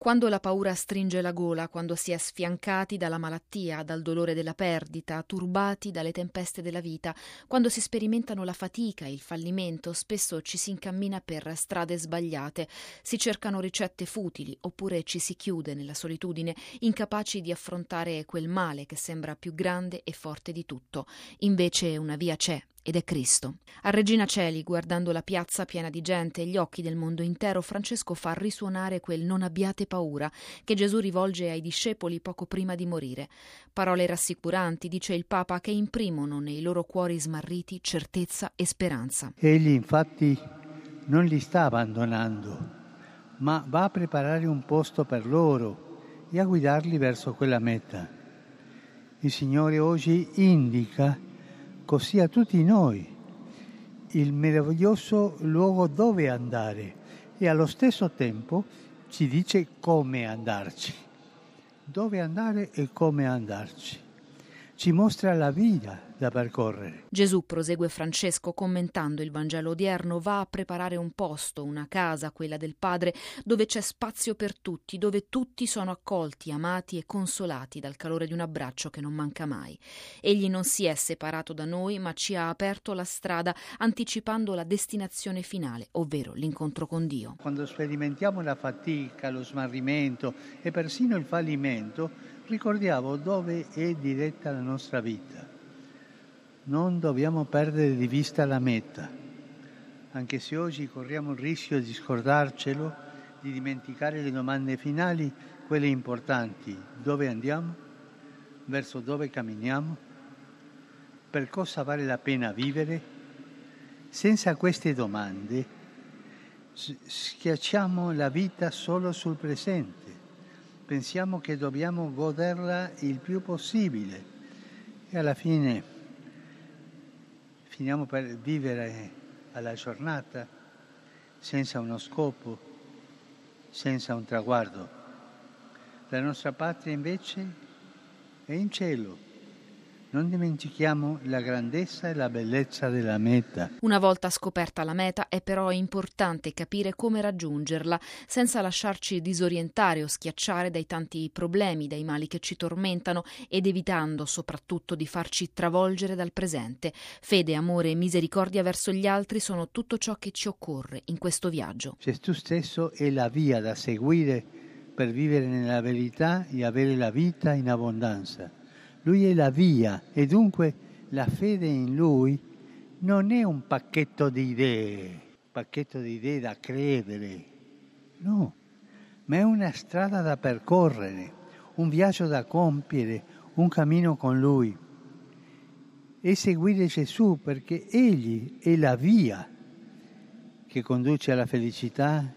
Quando la paura stringe la gola, quando si è sfiancati dalla malattia, dal dolore della perdita, turbati dalle tempeste della vita, quando si sperimentano la fatica, il fallimento, spesso ci si incammina per strade sbagliate, si cercano ricette futili oppure ci si chiude nella solitudine, incapaci di affrontare quel male che sembra più grande e forte di tutto. Invece una via c'è, ed è Cristo. A Regina Celi, guardando la piazza piena di gente e gli occhi del mondo intero, Francesco fa risuonare quel non abbiate paura che Gesù rivolge ai discepoli poco prima di morire. Parole rassicuranti, dice il Papa, che imprimono nei loro cuori smarriti certezza e speranza. Egli infatti non li sta abbandonando, ma va a preparare un posto per loro e a guidarli verso quella meta. Il Signore oggi indica così a tutti noi. Il meraviglioso luogo dove andare. E allo stesso tempo ci dice come andarci, dove andare e come andarci. Ci mostra la vita da percorrere. Gesù, prosegue Francesco commentando il Vangelo odierno, va a preparare un posto, una casa, quella del Padre, dove c'è spazio per tutti, dove tutti sono accolti, amati e consolati dal calore di un abbraccio che non manca mai. Egli non si è separato da noi, ma ci ha aperto la strada anticipando la destinazione finale, ovvero l'incontro con Dio. Quando sperimentiamo la fatica, lo smarrimento e persino il fallimento, ricordiamo dove è diretta la nostra vita. Non dobbiamo perdere di vista la meta, anche se oggi corriamo il rischio di scordarcelo, di dimenticare le domande finali, quelle importanti, dove andiamo, verso dove camminiamo, per cosa vale la pena vivere. Senza queste domande schiacciamo la vita solo sul presente, pensiamo che dobbiamo goderla il più possibile e alla fine finiamo per vivere alla giornata senza uno scopo, senza un traguardo. La nostra patria invece è in cielo non dimentichiamo la grandezza e la bellezza della meta. Una volta scoperta la meta è però importante capire come raggiungerla senza lasciarci disorientare o schiacciare dai tanti problemi, dai mali che ci tormentano ed evitando soprattutto di farci travolgere dal presente. Fede, amore e misericordia verso gli altri sono tutto ciò che ci occorre in questo viaggio. Gesù stesso è la via da seguire per vivere nella verità e avere la vita in abbondanza. Lui è la via e dunque la fede in Lui non è un pacchetto di idee, pacchetto di idee da credere, no, ma è una strada da percorrere, un viaggio da compiere, un cammino con Lui. E seguire Gesù perché Egli è la via che conduce alla felicità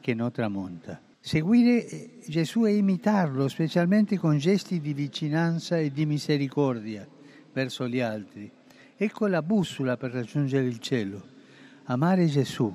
che non tramonta. Seguire eh, Gesù e imitarlo, specialmente con gesti di vicinanza e di misericordia verso gli altri. Ecco la bussola per raggiungere il cielo. Amare Gesù,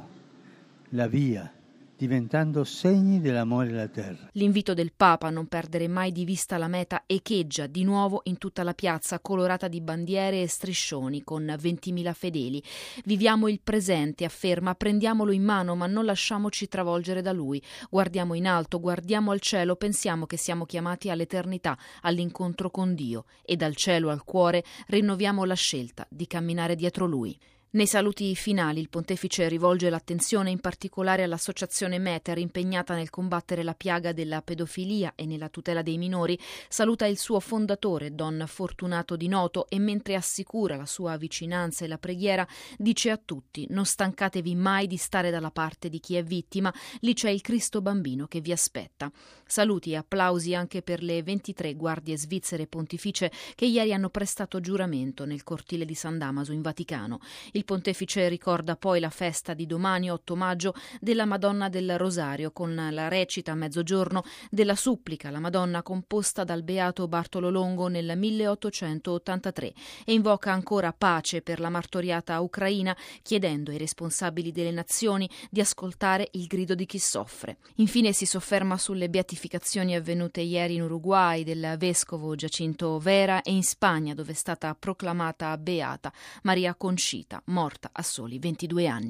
la via diventando segni dell'amore della terra. L'invito del Papa a non perdere mai di vista la meta echeggia di nuovo in tutta la piazza colorata di bandiere e striscioni con 20.000 fedeli. Viviamo il presente, afferma, prendiamolo in mano ma non lasciamoci travolgere da lui. Guardiamo in alto, guardiamo al cielo, pensiamo che siamo chiamati all'eternità, all'incontro con Dio e dal cielo al cuore rinnoviamo la scelta di camminare dietro lui. Nei saluti finali il pontefice rivolge l'attenzione in particolare all'associazione Meter impegnata nel combattere la piaga della pedofilia e nella tutela dei minori, saluta il suo fondatore Don Fortunato Di Noto e mentre assicura la sua vicinanza e la preghiera dice a tutti non stancatevi mai di stare dalla parte di chi è vittima, lì c'è il Cristo bambino che vi aspetta. Saluti e applausi anche per le 23 guardie svizzere pontificie che ieri hanno prestato giuramento nel cortile di San Damaso in Vaticano. Il pontefice ricorda poi la festa di domani 8 maggio della Madonna del Rosario con la recita a mezzogiorno della supplica alla Madonna composta dal beato Bartolo Longo nel 1883 e invoca ancora pace per la martoriata ucraina chiedendo ai responsabili delle nazioni di ascoltare il grido di chi soffre. Infine si sofferma sulle beatificazioni avvenute ieri in Uruguay del vescovo Giacinto Vera e in Spagna dove è stata proclamata beata Maria Concita morta a soli 22 anni.